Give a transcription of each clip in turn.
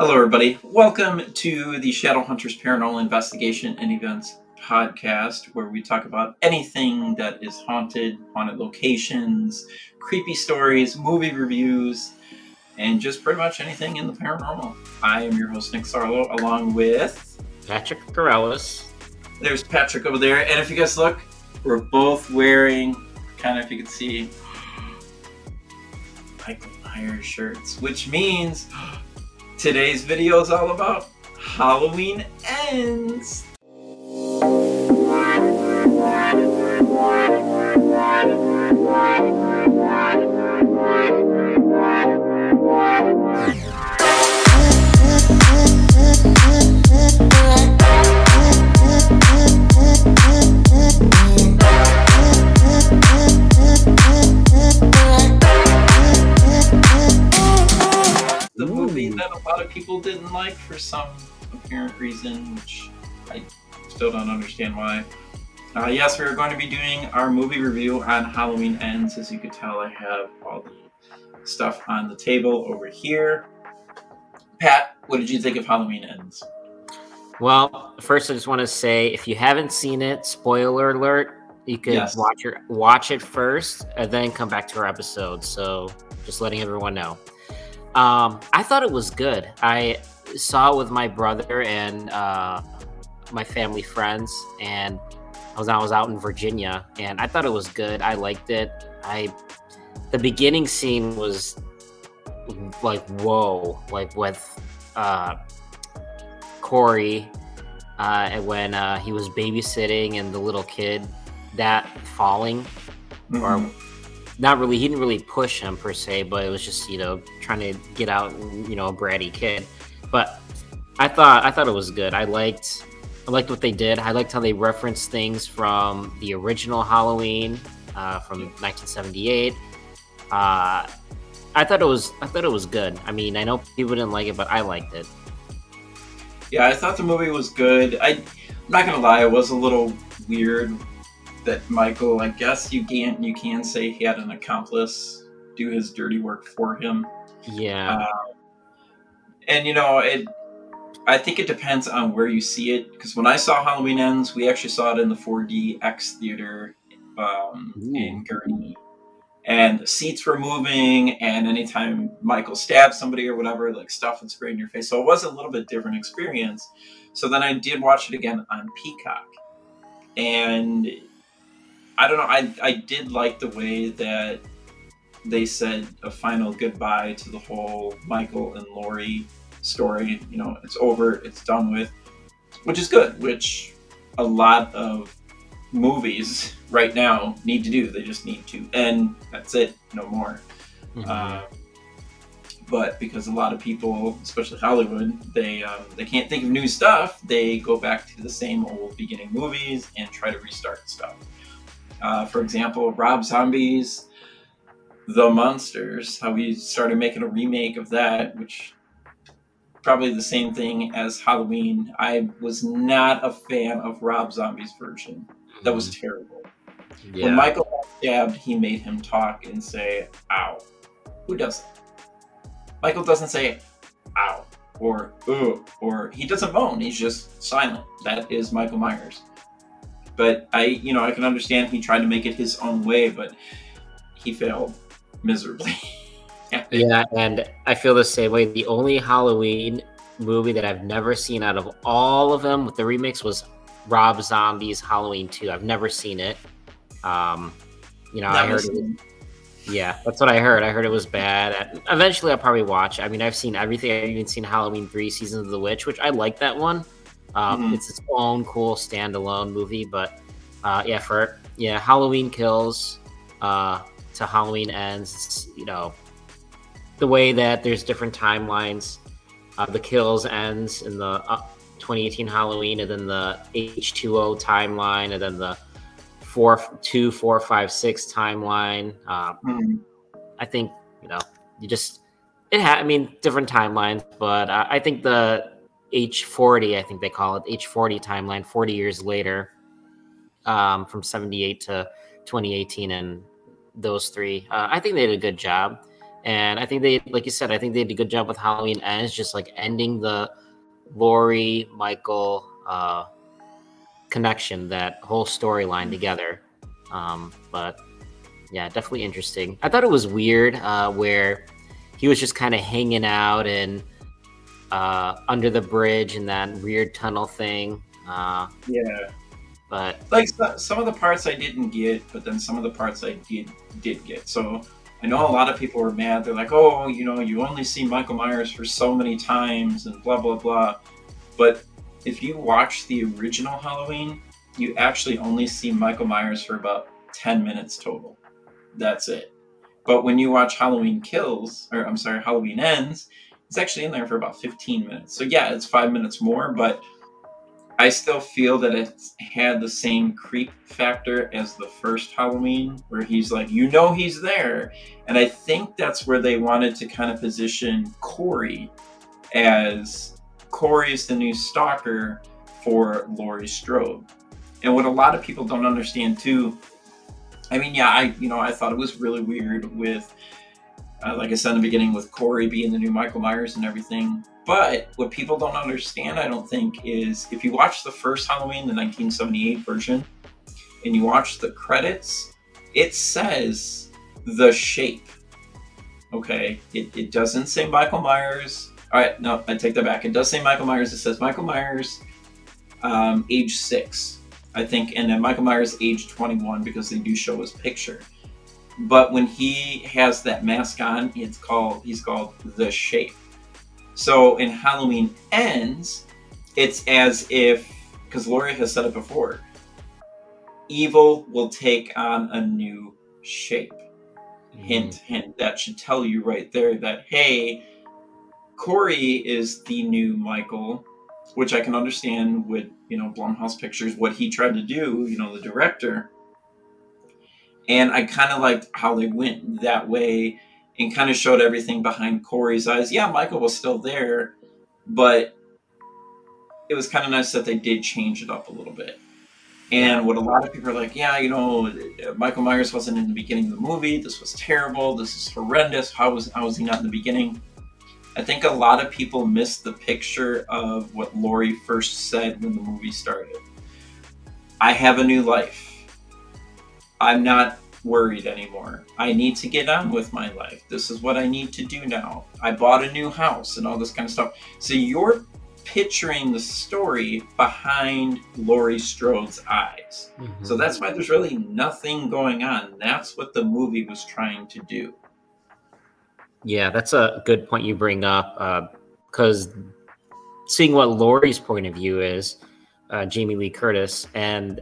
Hello, everybody. Welcome to the Shadow Hunters Paranormal Investigation and Events podcast, where we talk about anything that is haunted, haunted locations, creepy stories, movie reviews, and just pretty much anything in the paranormal. I am your host, Nick Sarlo, along with Patrick Corellis. There's Patrick over there, and if you guys look, we're both wearing, kind of if you can see, Michael Myers shirts, which means Today's video is all about Halloween ends. People didn't like for some apparent reason, which I still don't understand why. Uh, yes, we're going to be doing our movie review on Halloween Ends. As you can tell, I have all the stuff on the table over here. Pat, what did you think of Halloween Ends? Well, first, I just want to say if you haven't seen it, spoiler alert, you could yes. watch your watch it first and then come back to our episode. So, just letting everyone know. Um, I thought it was good. I saw it with my brother and uh, my family friends, and I was I was out in Virginia, and I thought it was good. I liked it. I the beginning scene was like whoa, like with uh, Corey, uh, when uh, he was babysitting and the little kid that falling mm-hmm. or not really he didn't really push him per se but it was just you know trying to get out you know a bratty kid. But i thought i thought it was good. I liked i liked what they did. I liked how they referenced things from the original halloween uh, from 1978 uh, i thought it was i thought it was good. I mean i know people didn't like it but i liked it. Yeah i thought the movie was good. I, i'm not gonna lie it was a little weird that Michael, I guess you can you can say he had an accomplice do his dirty work for him. Yeah. Uh, and you know, it I think it depends on where you see it because when I saw Halloween Ends, we actually saw it in the 4DX theater um, in Gurnee. And the seats were moving, and anytime Michael stabbed somebody or whatever, like stuff would spray in your face. So it was a little bit different experience. So then I did watch it again on Peacock. And I don't know. I I did like the way that they said a final goodbye to the whole Michael and Laurie story. You know, it's over, it's done with, which is good. Which a lot of movies right now need to do. They just need to end. That's it. No more. Mm-hmm. Uh, but because a lot of people, especially Hollywood, they um, they can't think of new stuff. They go back to the same old beginning movies and try to restart stuff. Uh, for example, Rob Zombie's The Munsters, how we started making a remake of that, which probably the same thing as Halloween. I was not a fan of Rob Zombie's version. That was mm-hmm. terrible. Yeah. When Michael got stabbed, he made him talk and say, ow. Who does that? Michael doesn't say, ow, or ugh, or he doesn't moan. He's just silent. That is Michael Myers. But I, you know, I can understand he tried to make it his own way, but he failed miserably. yeah, and I feel the same way. The only Halloween movie that I've never seen out of all of them with the remix was Rob Zombie's Halloween 2. I've never seen it. Um, you know, that I heard it yeah, that's what I heard. I heard it was bad. Eventually, I'll probably watch. I mean, I've seen everything. I've even seen Halloween 3 Seasons of the Witch, which I like that one. Um, mm-hmm. It's its own cool standalone movie, but uh, yeah, for yeah, Halloween kills uh, to Halloween ends. You know, the way that there's different timelines. Uh, the kills ends in the uh, 2018 Halloween, and then the H2O timeline, and then the four, two, four, five, six timeline. mm-hmm. I think you know, you just it had. I mean, different timelines, but I think the H40, I think they call it H40 timeline, 40 years later, um, from 78 to 2018, and those three. Uh, I think they did a good job. And I think they, like you said, I think they did a good job with Halloween Ends, just like ending the Laurie Michael uh, connection, that whole storyline together. Um, but yeah, definitely interesting. I thought it was weird uh, where he was just kind of hanging out and uh, under the bridge and that weird tunnel thing. Uh, yeah, but like some of the parts I didn't get, but then some of the parts I did did get. So I know a lot of people were mad. They're like, "Oh, you know, you only see Michael Myers for so many times and blah blah blah." But if you watch the original Halloween, you actually only see Michael Myers for about 10 minutes total. That's it. But when you watch Halloween Kills, or I'm sorry, Halloween Ends, it's actually in there for about 15 minutes. So yeah, it's five minutes more, but I still feel that it had the same creep factor as the first Halloween, where he's like, you know, he's there. And I think that's where they wanted to kind of position Corey as Corey is the new stalker for Laurie Strode. And what a lot of people don't understand too I mean, yeah, I you know I thought it was really weird with, uh, like I said in the beginning, with Corey being the new Michael Myers and everything. But what people don't understand, I don't think, is if you watch the first Halloween, the 1978 version, and you watch the credits, it says the shape. Okay, it, it doesn't say Michael Myers. All right, no, I take that back. It does say Michael Myers. It says Michael Myers, um, age six I think, and then Michael Myers age 21 because they do show his picture. But when he has that mask on, it's called he's called the Shape. So in Halloween Ends, it's as if because Laurie has said it before, evil will take on a new shape. Mm. Hint, hint. That should tell you right there that hey, Corey is the new Michael, which I can understand with you know Blumhouse Pictures what he tried to do, you know, the director. And I kind of liked how they went that way and kind of showed everything behind Corey's eyes. Yeah, Michael was still there, but it was kind of nice that they did change it up a little bit. And what a lot of people are like, yeah, you know, Michael Myers wasn't in the beginning of the movie. This was terrible. This is horrendous. How was how was he not in the beginning? I think a lot of people missed the picture of what Laurie first said when the movie started. I have a new life. I'm not worried anymore. I need to get on with my life. This is what I need to do now. I bought a new house and all this kind of stuff. So you're picturing the story behind Laurie Strode's eyes. Mm-hmm. So that's why there's really nothing going on. That's what the movie was trying to do. Yeah, that's a good point you bring up because uh, seeing what Laurie's point of view is, uh, Jamie Lee Curtis, and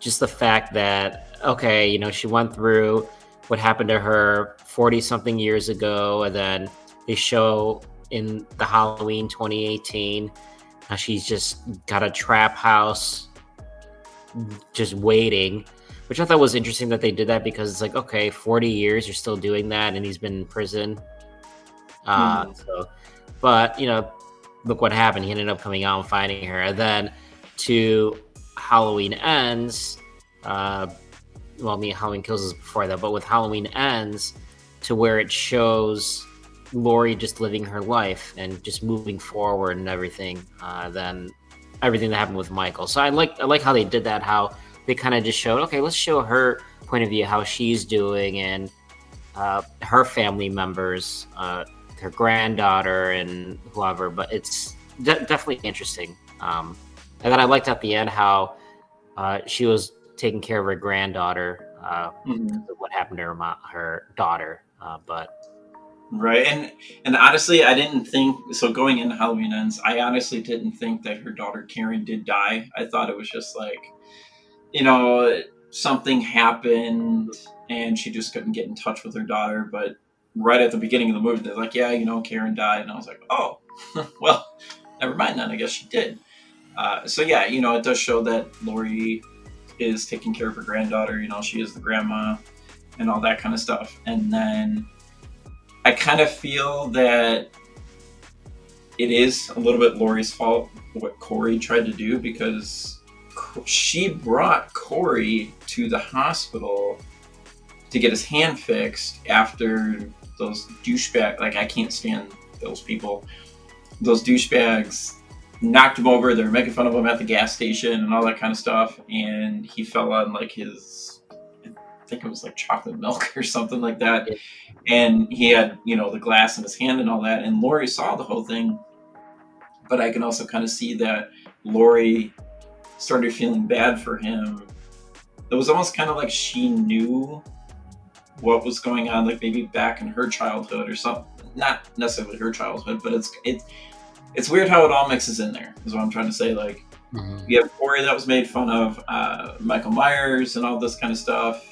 just the fact that, okay, you know, she went through what happened to her 40 something years ago, and then they show in the Halloween 2018 how she's just got a trap house just waiting which I thought was interesting that they did that because it's like, okay, 40 years, you're still doing that, and he's been in prison. Uh, mm. So, but you know, look what happened. He ended up coming out and finding her, and then to Halloween ends. Uh, well, I mean, Halloween Kills is before that, but with Halloween ends, to where it shows Laurie just living her life and just moving forward and everything. Uh, then everything that happened with Michael. So I like I like how they did that. How they kind of just showed, okay, let's show her point of view, how she's doing, and uh, her family members, uh, her granddaughter, and whoever. But it's de- definitely interesting. Um, and then I liked at the end how uh, she was taking care of her granddaughter uh, mm-hmm. what happened to her, mom, her daughter. Uh, but Right, and and honestly, I didn't think so. Going into Halloween ends, I honestly didn't think that her daughter Karen did die. I thought it was just like you know, something happened and she just couldn't get in touch with her daughter. But right at the beginning of the movie, they're like, yeah, you know, Karen died. And I was like, oh, well, never mind then. I guess she did. Uh, so yeah, you know, it does show that Laurie is taking care of her granddaughter. You know, she is the grandma and all that kind of stuff. And then I kind of feel that it is a little bit Laurie's fault what Corey tried to do because she brought Corey to the hospital to get his hand fixed after those douchebag like I can't stand those people. Those douchebags knocked him over. They were making fun of him at the gas station and all that kind of stuff. And he fell on like his, I think it was like chocolate milk or something like that. And he had, you know, the glass in his hand and all that. And Laurie saw the whole thing. But I can also kind of see that Laurie started feeling bad for him. It was almost kind of like she knew what was going on, like maybe back in her childhood or something. Not necessarily her childhood, but it's it it's weird how it all mixes in there. Is what I'm trying to say. Like mm-hmm. you have Corey that was made fun of, uh, Michael Myers, and all this kind of stuff.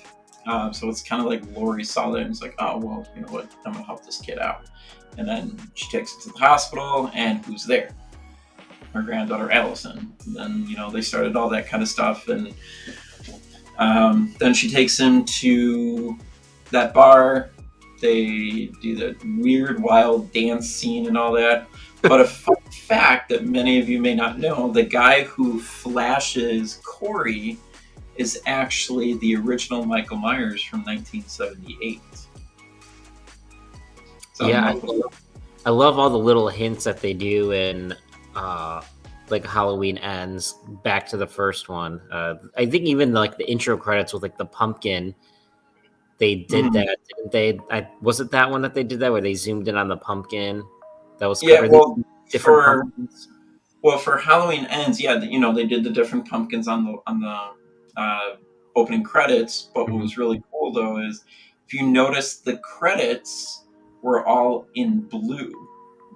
Um, so it's kind of like Laurie saw that and it's like, oh well, you know what? I'm gonna help this kid out. And then she takes him to the hospital, and who's there? Her granddaughter Allison. And then you know they started all that kind of stuff, and um, then she takes him to that bar. They do the weird, wild dance scene and all that but a fun fact that many of you may not know the guy who flashes Corey is actually the original Michael Myers from 1978. So yeah, I love, I love, all the little hints that they do in uh, like Halloween ends back to the first one. Uh, I think even like the intro credits with like the pumpkin, they did mm-hmm. that, didn't they? I, was it that one that they did that where they zoomed in on the pumpkin? That was yeah. Well, different for, pumpkins. Well, for Halloween ends, yeah, you know they did the different pumpkins on the on the uh, opening credits. But mm-hmm. what was really cool though is if you notice the credits were all in blue.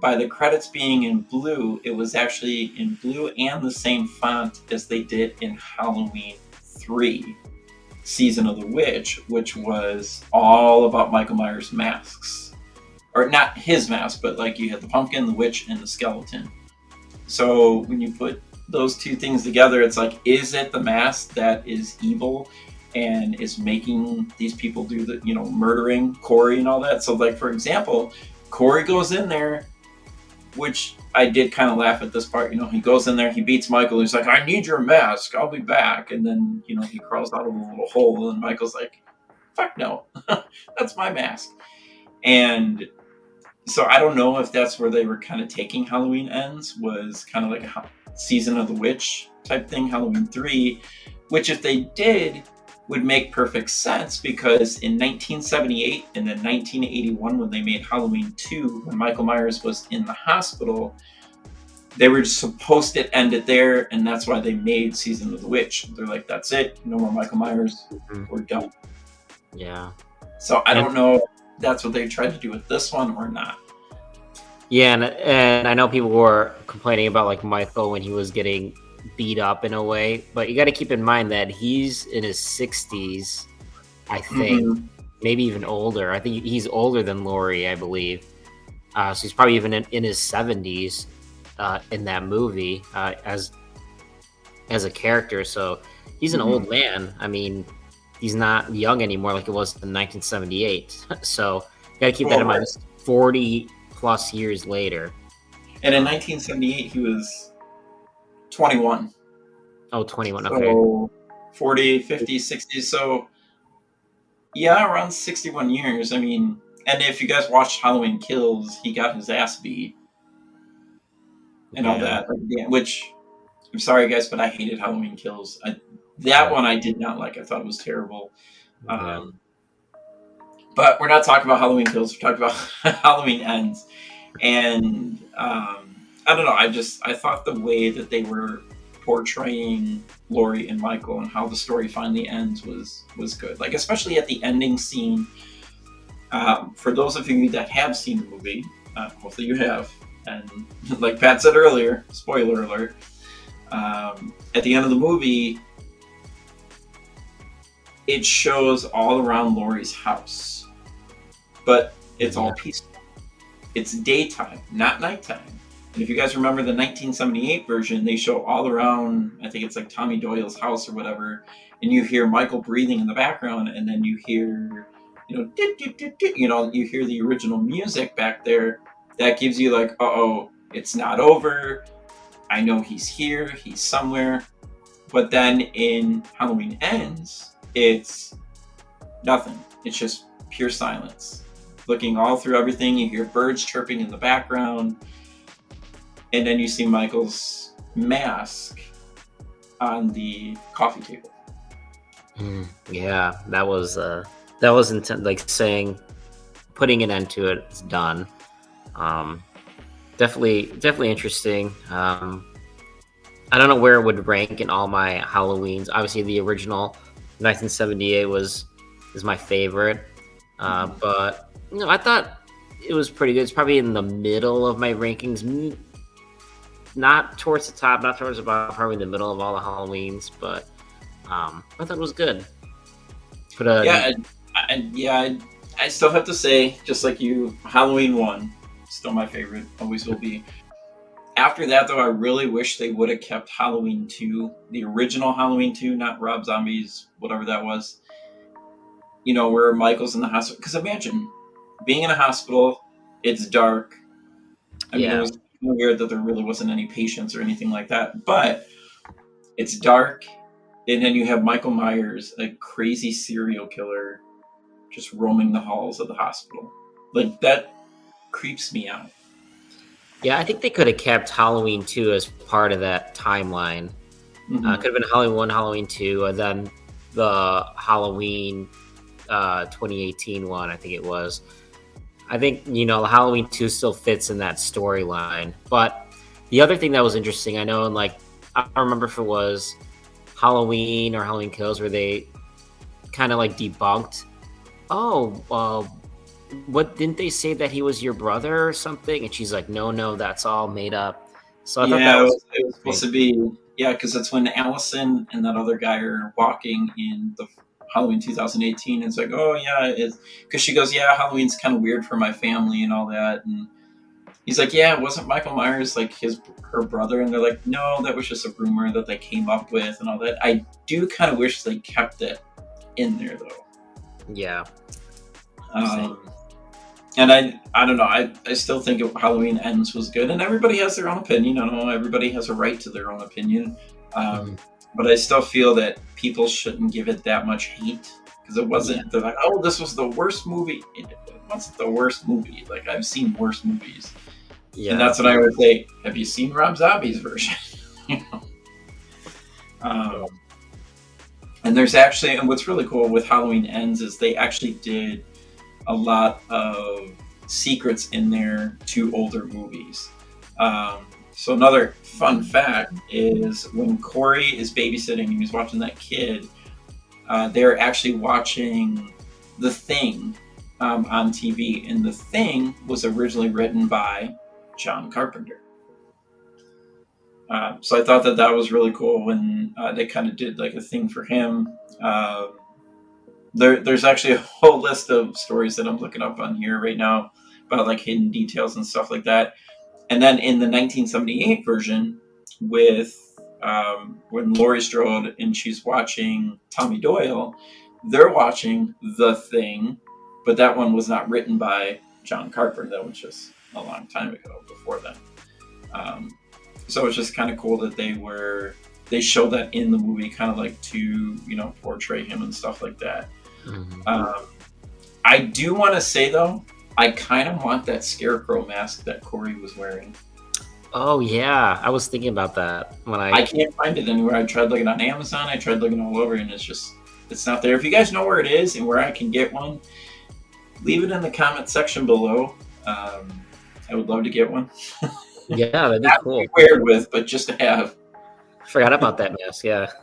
By the credits being in blue, it was actually in blue and the same font as they did in Halloween 3 Season of the Witch, which was all about Michael Myers' masks or not his mask, but like you had the pumpkin, the witch, and the skeleton. So when you put those two things together, it's like, is it the mask that is evil and is making these people do the, you know, murdering Corey and all that? So, like, for example, Corey goes in there, which I did kind of laugh at this part. You know, he goes in there, he beats Michael. He's like, I need your mask. I'll be back. And then, you know, he crawls out of a little hole, and Michael's like, fuck no, that's my mask. And so I don't know if that's where they were kind of taking Halloween Ends was kind of like a season of the witch type thing, Halloween 3, which if they did would make perfect sense because in 1978 and then 1981 when they made Halloween 2 when Michael Myers was in the hospital they were supposed to end it there and that's why they made season of the witch. They're like that's it. No more Michael Myers. Mm-hmm. we're done. Yeah. So I don't know that's what they tried to do with this one or not. Yeah, and, and I know people were complaining about like Michael when he was getting beat up in a way, but you got to keep in mind that he's in his 60s, I think, mm-hmm. maybe even older. I think he's older than Laurie, I believe. Uh, so he's probably even in, in his 70s uh, in that movie uh, as as a character. So he's an mm-hmm. old man. I mean, he's not young anymore like it was in 1978. so you got to keep that in mind. 40 plus years later. And in 1978, he was 21. Oh, 21. So okay. 40, 50, 60. So, yeah, around 61 years. I mean, and if you guys watched Halloween Kills, he got his ass beat and yeah. all that. Which, I'm sorry, guys, but I hated Halloween Kills. I, that one I did not like. I thought it was terrible. Um, but we're not talking about Halloween Kills. We're talking about Halloween Ends, and um, I don't know. I just I thought the way that they were portraying Laurie and Michael and how the story finally ends was was good. Like especially at the ending scene. Um, for those of you that have seen the movie, uh, hopefully you have, and like Pat said earlier, spoiler alert. Um, at the end of the movie, it shows all around Laurie's house, but it's all peaceful. It's daytime, not nighttime. And if you guys remember the 1978 version, they show all around, I think it's like Tommy Doyle's house or whatever, and you hear Michael breathing in the background, and then you hear, you know, you know, you hear the original music back there. That gives you like, oh, it's not over. I know he's here, he's somewhere. But then in Halloween Ends, it's nothing. It's just pure silence. looking all through everything. You hear birds chirping in the background, and then you see Michael's mask on the coffee table. Mm, yeah, that was uh, that was intent like saying putting an end to it. It's done. Um, definitely, definitely interesting. Um, I don't know where it would rank in all my Halloweens. Obviously, the original 1978 was is my favorite, uh, but you know, I thought it was pretty good. It's probably in the middle of my rankings, not towards the top, not towards the bottom, probably in the middle of all the Halloweens. But um, I thought it was good. But uh, yeah, I, yeah, I, I still have to say, just like you, Halloween one, still my favorite, always will be. After that, though, I really wish they would have kept Halloween 2, the original Halloween 2, not Rob Zombie's, whatever that was. You know, where Michael's in the hospital. Because imagine being in a hospital, it's dark. I mean, yeah. it was weird that there really wasn't any patients or anything like that, but it's dark. And then you have Michael Myers, a crazy serial killer, just roaming the halls of the hospital. Like, that creeps me out. Yeah, I think they could have kept Halloween 2 as part of that timeline. Mm-hmm. Uh, could have been Halloween 1, Halloween 2, and then the Halloween uh, 2018 one, I think it was. I think, you know, Halloween 2 still fits in that storyline. But the other thing that was interesting, I know, and like, I don't remember if it was Halloween or Halloween Kills where they kind of like debunked, oh, uh, what didn't they say that he was your brother or something? And she's like, no, no, that's all made up. So I yeah, thought that was, it was supposed to be yeah, because that's when Allison and that other guy are walking in the Halloween 2018. It's like, oh yeah, because she goes, yeah, Halloween's kind of weird for my family and all that, and he's like, yeah, wasn't Michael Myers like his her brother? And they're like, no, that was just a rumor that they came up with and all that. I do kind of wish they kept it in there though. Yeah. Um, and I I don't know I, I still think Halloween Ends was good and everybody has their own opinion I know everybody has a right to their own opinion. Um, mm. but I still feel that people shouldn't give it that much hate because it wasn't they're like oh this was the worst movie. It wasn't the worst movie. Like I've seen worse movies. Yeah. and that's what I would say. Have you seen Rob Zombie's version? You know? Um, and there's actually and what's really cool with Halloween Ends is they actually did a lot of secrets in there to older movies. Um, so another fun fact is when Corey is babysitting and he's watching that kid, uh, they're actually watching The Thing um, on TV, and The Thing was originally written by John Carpenter. Uh, so I thought that that was really cool when uh, they kind of did like a thing for him. Um, there, there's actually a whole list of stories that I'm looking up on here right now about like hidden details and stuff like that. And then in the 1978 version, with um, when Laurie Strode and she's watching Tommy Doyle, they're watching The Thing, but that one was not written by John Carpenter. That was just a long time ago before then. Um, so it's just kind of cool that they were they showed that in the movie, kind of like to you know portray him and stuff like that. Mm-hmm. Um, I do want to say though, I kind of want that scarecrow mask that Corey was wearing. Oh yeah, I was thinking about that when I. I can't find it anywhere. I tried looking on Amazon. I tried looking all over, and it's just it's not there. If you guys know where it is and where I can get one, leave it in the comment section below. Um, I would love to get one. yeah, that'd be cool. weird with, but just to have. Forgot about that mask. Yeah.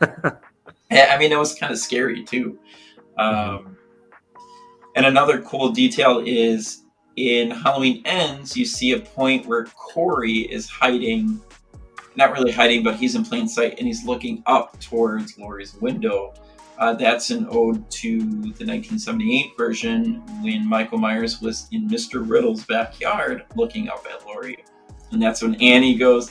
I mean, it was kind of scary too. Um, and another cool detail is in Halloween Ends, you see a point where Corey is hiding, not really hiding, but he's in plain sight and he's looking up towards Laurie's window. Uh, that's an ode to the 1978 version when Michael Myers was in Mr. Riddle's backyard looking up at Laurie. And that's when Annie goes,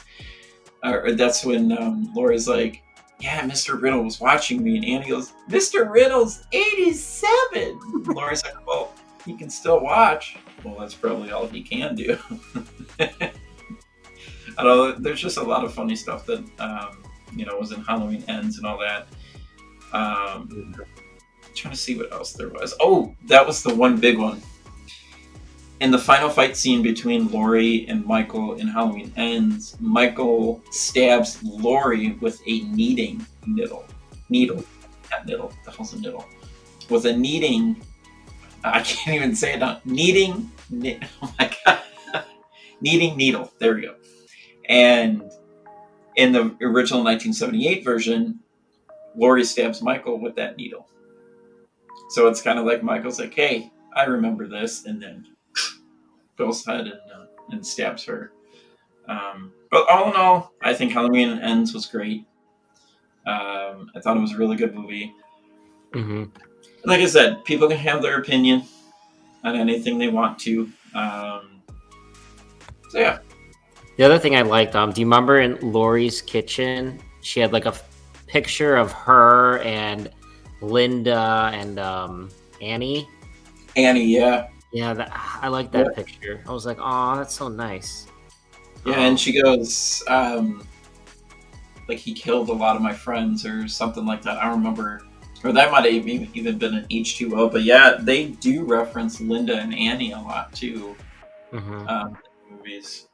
or that's when um, Laurie's like, yeah, Mr. Riddle was watching me. And Annie goes, Mr. Riddle's 87. Laura's like, well, he can still watch. Well, that's probably all he can do. I know there's just a lot of funny stuff that, um, you know, was in Halloween Ends and all that. Um, trying to see what else there was. Oh, that was the one big one. In the final fight scene between Laurie and Michael in Halloween Ends, Michael stabs Laurie with a kneading needle. Needle. Not needle. The hell's a needle? With a kneading. I can't even say it now. Kneading. Ne- oh my god. kneading needle. There we go. And in the original 1978 version, Laurie stabs Michael with that needle. So it's kind of like Michael's like, hey, I remember this, and then goes ahead and, uh, and stabs her. Um, but all in all, I think Halloween Ends was great. Um, I thought it was a really good movie. Mm-hmm. Like I said, people can have their opinion on anything they want to. Um, so yeah. The other thing I liked, um, do you remember in Laurie's kitchen, she had like a picture of her and Linda and um, Annie. Annie, yeah. Yeah, that, I like that yeah. picture. I was like, oh, that's so nice. Yeah, um, and she goes, um, like he killed a lot of my friends or something like that. I don't remember, or that might have even been an H two O. But yeah, they do reference Linda and Annie a lot too. Mm-hmm. Um, movies.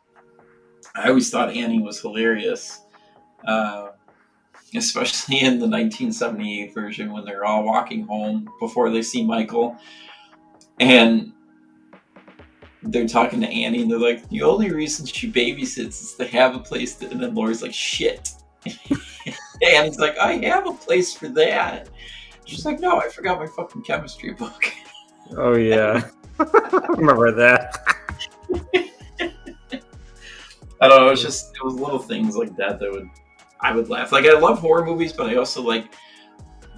I always thought Annie was hilarious. Uh, especially in the 1978 version when they're all walking home before they see Michael. And they're talking to Annie and they're like, the only reason she babysits is to have a place to, and then Laurie's like, shit. Annie's like, I have a place for that. She's like, no, I forgot my fucking chemistry book. Oh, yeah. remember that. I don't know. It's just, it was little things like that that would I would laugh. Like I love horror movies, but I also like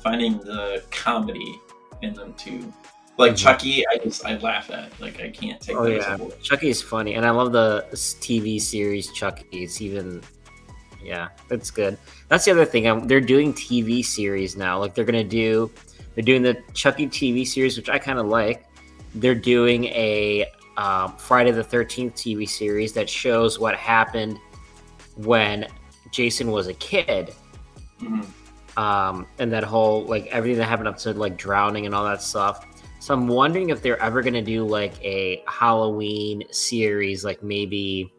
finding the comedy in them too. Like mm-hmm. Chucky, I just I laugh at. Like I can't take. Oh yeah, Chucky is funny, and I love the TV series Chucky. It's even, yeah, it's good. That's the other thing. Um, they're doing TV series now. Like they're gonna do, they're doing the Chucky TV series, which I kind of like. They're doing a um, Friday the Thirteenth TV series that shows what happened when Jason was a kid. Mm-hmm. Um, and that whole like everything that happened up to like drowning and all that stuff. So I'm wondering if they're ever gonna do like a Halloween series, like maybe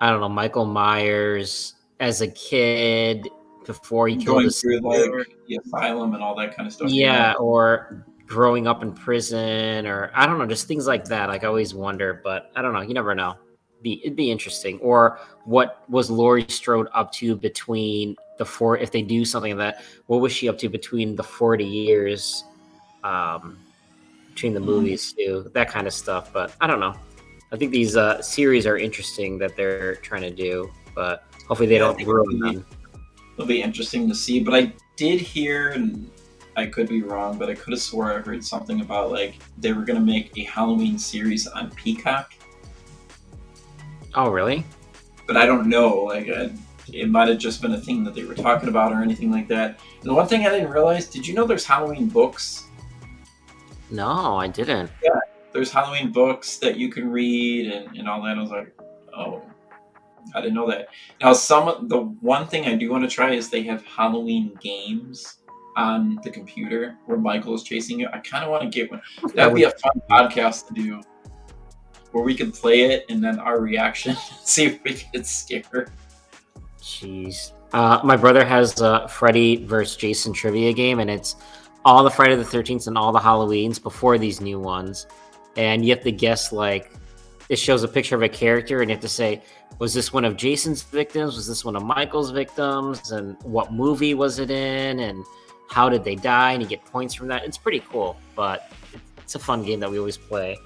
I don't know, Michael Myers as a kid before he killed his through like the asylum and all that kind of stuff. Yeah, or growing up in prison, or I don't know, just things like that. Like I always wonder, but I don't know. You never know be it'd be interesting. Or what was Laurie Strode up to between the four? If they do something like that, what was she up to between the forty years, um, between the movies too? That kind of stuff. But I don't know. I think these uh, series are interesting that they're trying to do, but hopefully they yeah, don't ruin them. It'll be interesting to see. But I did hear, and I could be wrong, but I could have swore I heard something about like they were going to make a Halloween series on Peacock Oh, really? But I don't know. Like, uh, it might have just been a thing that they were talking about or anything like that. And the one thing I didn't realize, did you know there's Halloween books? No, I didn't. Yeah, there's Halloween books that you can read and, and all that. I was like, oh, I didn't know that. Now, some the one thing I do want to try is they have Halloween games on the computer where Michael is chasing you. I kind of want to get one. That'd be a fun podcast to do where we can play it and then our reaction, see if we get scared. Jeez. Uh, my brother has a Freddy versus Jason trivia game, and it's all the Friday the 13th and all the Halloweens before these new ones. And you have to guess, like, it shows a picture of a character, and you have to say, was this one of Jason's victims? Was this one of Michael's victims? And what movie was it in? And how did they die? And you get points from that. It's pretty cool, but it's a fun game that we always play.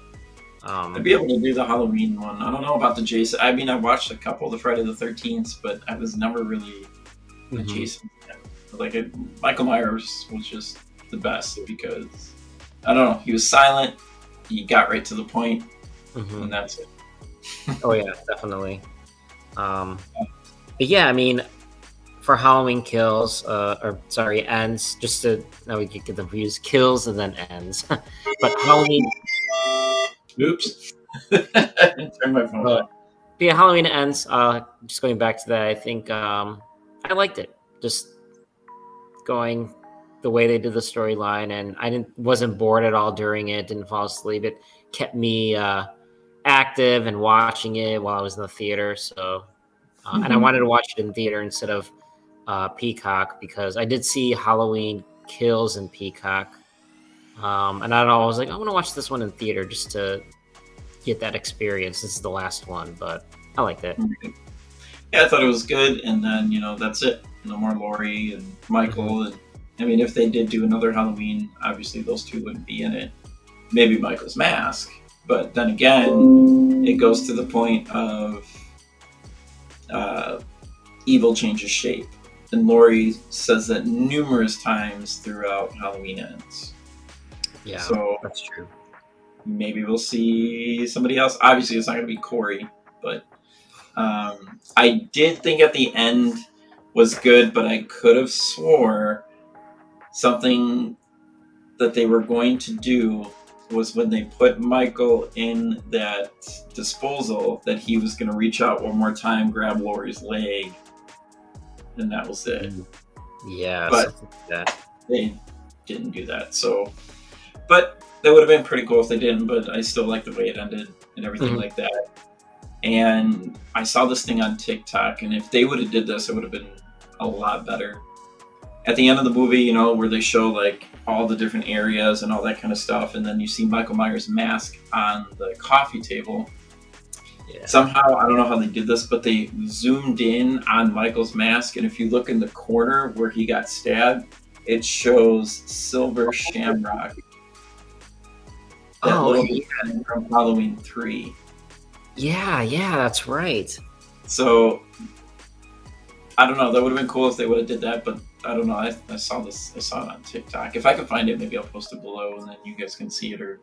Um, I'd be able to do the Halloween one. I don't know about the Jason. I mean, I watched a couple of the Friday the Thirteenth, but I was never really mm-hmm. Jason. Like it, Michael Myers was just the best because I don't know. He was silent. He got right to the point, mm-hmm. and that's it. oh yeah, definitely. Um, but yeah, I mean, for Halloween kills, uh, or sorry, ends. Just to now we can get the views, kills and then ends. but Halloween Oops. Turn my phone off. Yeah, Halloween ends. Uh, just going back to that, I think um, I liked it. Just going the way they did the storyline, and I didn't wasn't bored at all during it. Didn't fall asleep. It kept me uh, active and watching it while I was in the theater. So, uh, mm-hmm. and I mm-hmm. wanted to watch it in theater instead of uh, Peacock because I did see Halloween Kills in Peacock, um, and I don't know. I was like, I want to watch this one in theater just to get that experience. This is the last one, but I liked it. Yeah, I thought it was good, and then you know that's it. No more Laurie and Michael mm-hmm. and I mean, if they did do another Halloween, obviously those two wouldn't be in it. Maybe Michael's mask, but then again, it goes to the point of uh, evil changes shape. And Laurie says that numerous times throughout Halloween ends. Yeah, so that's true. Maybe we'll see somebody else. Obviously, it's not going to be Corey, but um, I did think at the end was good, but I could have swore something that they were going to do was when they put Michael in that disposal that he was going to reach out one more time, grab Laurie's leg, and that was it. Yeah, but like they didn't do that. So, but that would have been pretty cool if they didn't. But I still like the way it ended and everything mm-hmm. like that. And I saw this thing on TikTok, and if they would have did this, it would have been a lot better at the end of the movie, you know, where they show like all the different areas and all that kind of stuff, and then you see Michael Myers' mask on the coffee table. Yeah. Somehow, I don't know how they did this, but they zoomed in on Michael's mask, and if you look in the corner where he got stabbed, it shows silver shamrock. Oh, yeah. from Halloween three. Yeah, yeah, that's right. So I don't know. That would have been cool if they would have did that, but I don't know. I, I saw this. I saw it on TikTok. If I can find it, maybe I'll post it below, and then you guys can see it or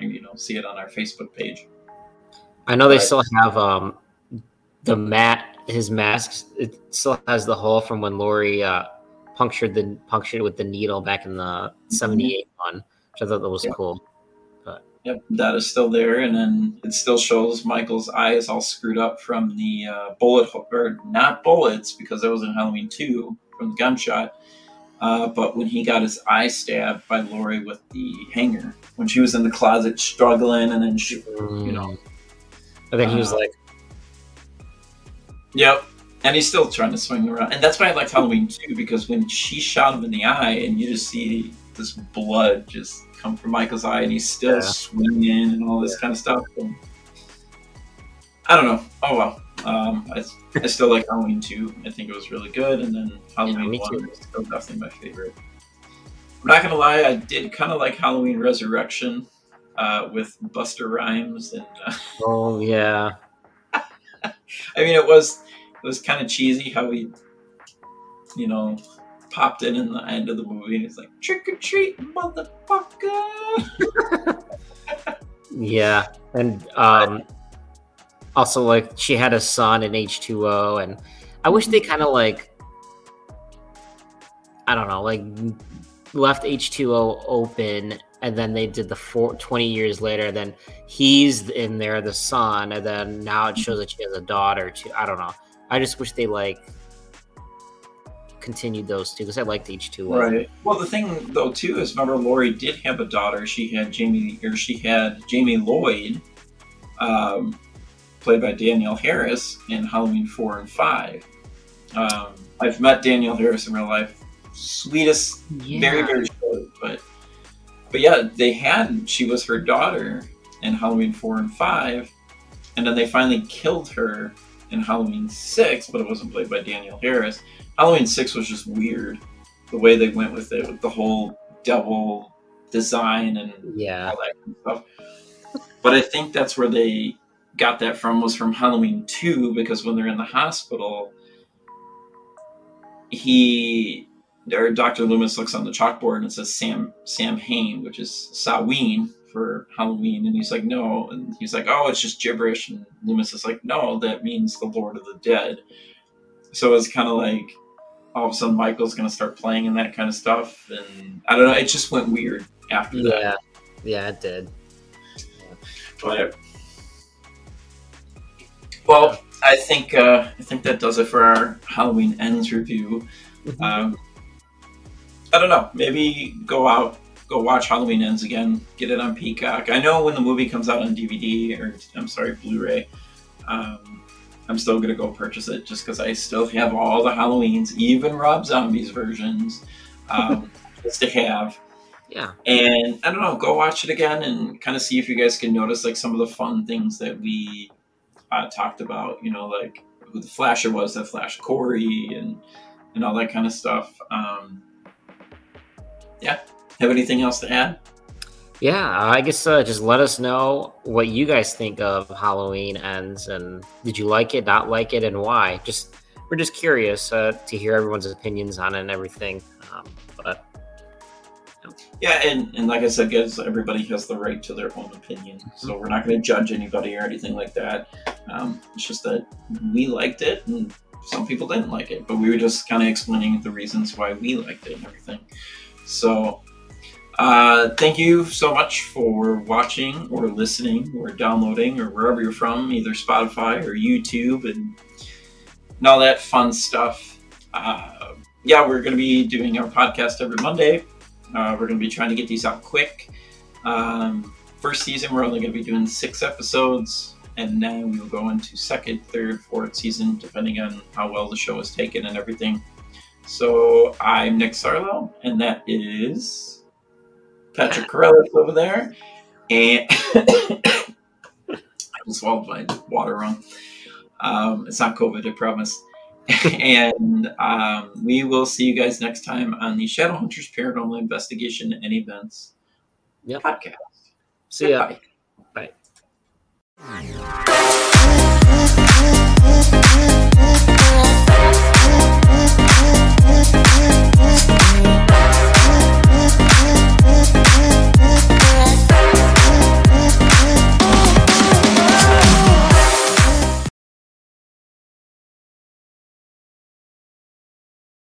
you know see it on our Facebook page. I know they still have um, the mat. His masks. It still has the hole from when Laurie uh, punctured the punctured with the needle back in the '78 mm-hmm. one, which I thought that was yeah. cool. Yep, that is still there, and then it still shows Michael's eyes all screwed up from the uh, bullet, or not bullets, because that was in Halloween two from the gunshot. Uh, but when he got his eye stabbed by Laurie with the hanger, when she was in the closet struggling, and then she, you know, I think he was uh, like, "Yep," and he's still trying to swing around, and that's why I liked Halloween too, because when she shot him in the eye, and you just see this blood just come from Michael's eye, and he's still yeah. swinging and all this yeah. kind of stuff. And I don't know. Oh well. Um, I, I still like Halloween 2. I think it was really good, and then Halloween yeah, 1 is still definitely my favorite. I'm not gonna lie, I did kind of like Halloween Resurrection uh, with Busta Rhymes and. Uh, oh yeah. I mean, it was it was kind of cheesy how he, you know, popped in in the end of the movie, and he's like, "Trick or treat, motherfucker." yeah, and um, also like she had a son in H two O, and I wish they kind of like, I don't know, like left H two O open, and then they did the four, 20 years later. Then he's in there, the son, and then now it shows that she has a daughter. Too. I don't know. I just wish they like continued those two because I liked h2o Right. Well, the thing though too is remember Laurie did have a daughter. She had Jamie or she had Jamie Lloyd, um, played by Danielle Harris in Halloween four and five. Um, I've met Danielle Harris in real life. Sweetest, yeah. very very short, but but yeah, they had she was her daughter in Halloween four and five, and then they finally killed her in Halloween six, but it wasn't played by Danielle Harris. Halloween six was just weird, the way they went with it, with the whole devil design and yeah, all that kind of stuff. But I think that's where they got that from was from Halloween two because when they're in the hospital, he or Dr. Loomis looks on the chalkboard and it says Sam Sam Hain, which is Samhain for Halloween, and he's like, no, and he's like, oh, it's just gibberish, and Loomis is like, no, that means the Lord of the Dead. So it's kind of like all of a sudden Michael's going to start playing and that kind of stuff. And I don't know, it just went weird after yeah. that. Yeah, yeah, it did. But well, I think uh, I think that does it for our Halloween ends review. Mm-hmm. Um, I don't know. Maybe go out, go watch Halloween Ends again. Get it on Peacock. I know when the movie comes out on DVD or I'm sorry, Blu-ray. Um, I'm still gonna go purchase it just because I still have all the Halloweens, even Rob Zombie's versions, um, just to have. Yeah. And I don't know, go watch it again and kind of see if you guys can notice like some of the fun things that we uh, talked about. You know, like who the Flasher was that flashed Corey and and all that kind of stuff. Um, yeah. Have anything else to add? Yeah, I guess uh, just let us know what you guys think of Halloween Ends, and did you like it, not like it, and why? Just we're just curious uh, to hear everyone's opinions on it and everything. Um, yeah, and, and like I said, guys, everybody has the right to their own opinion, so we're not going to judge anybody or anything like that. Um, it's just that we liked it, and some people didn't like it, but we were just kind of explaining the reasons why we liked it and everything. So uh, thank you so much for watching or listening or downloading or wherever you're from, either Spotify or YouTube and, and all that fun stuff. Uh, yeah, we're going to be doing our podcast every Monday. Uh, we're going to be trying to get these out quick. Um, first season, we're only going to be doing six episodes, and then we will go into second, third, fourth season, depending on how well the show is taken and everything. So I'm Nick Sarlo, and that is Patrick Corellis over there. And I swallowed my water wrong. Um, it's not COVID, I promise. and um, we will see you guys next time on the Shadow Hunters Paranormal Investigation and Events yep. podcast. See ya. Bye. Bye.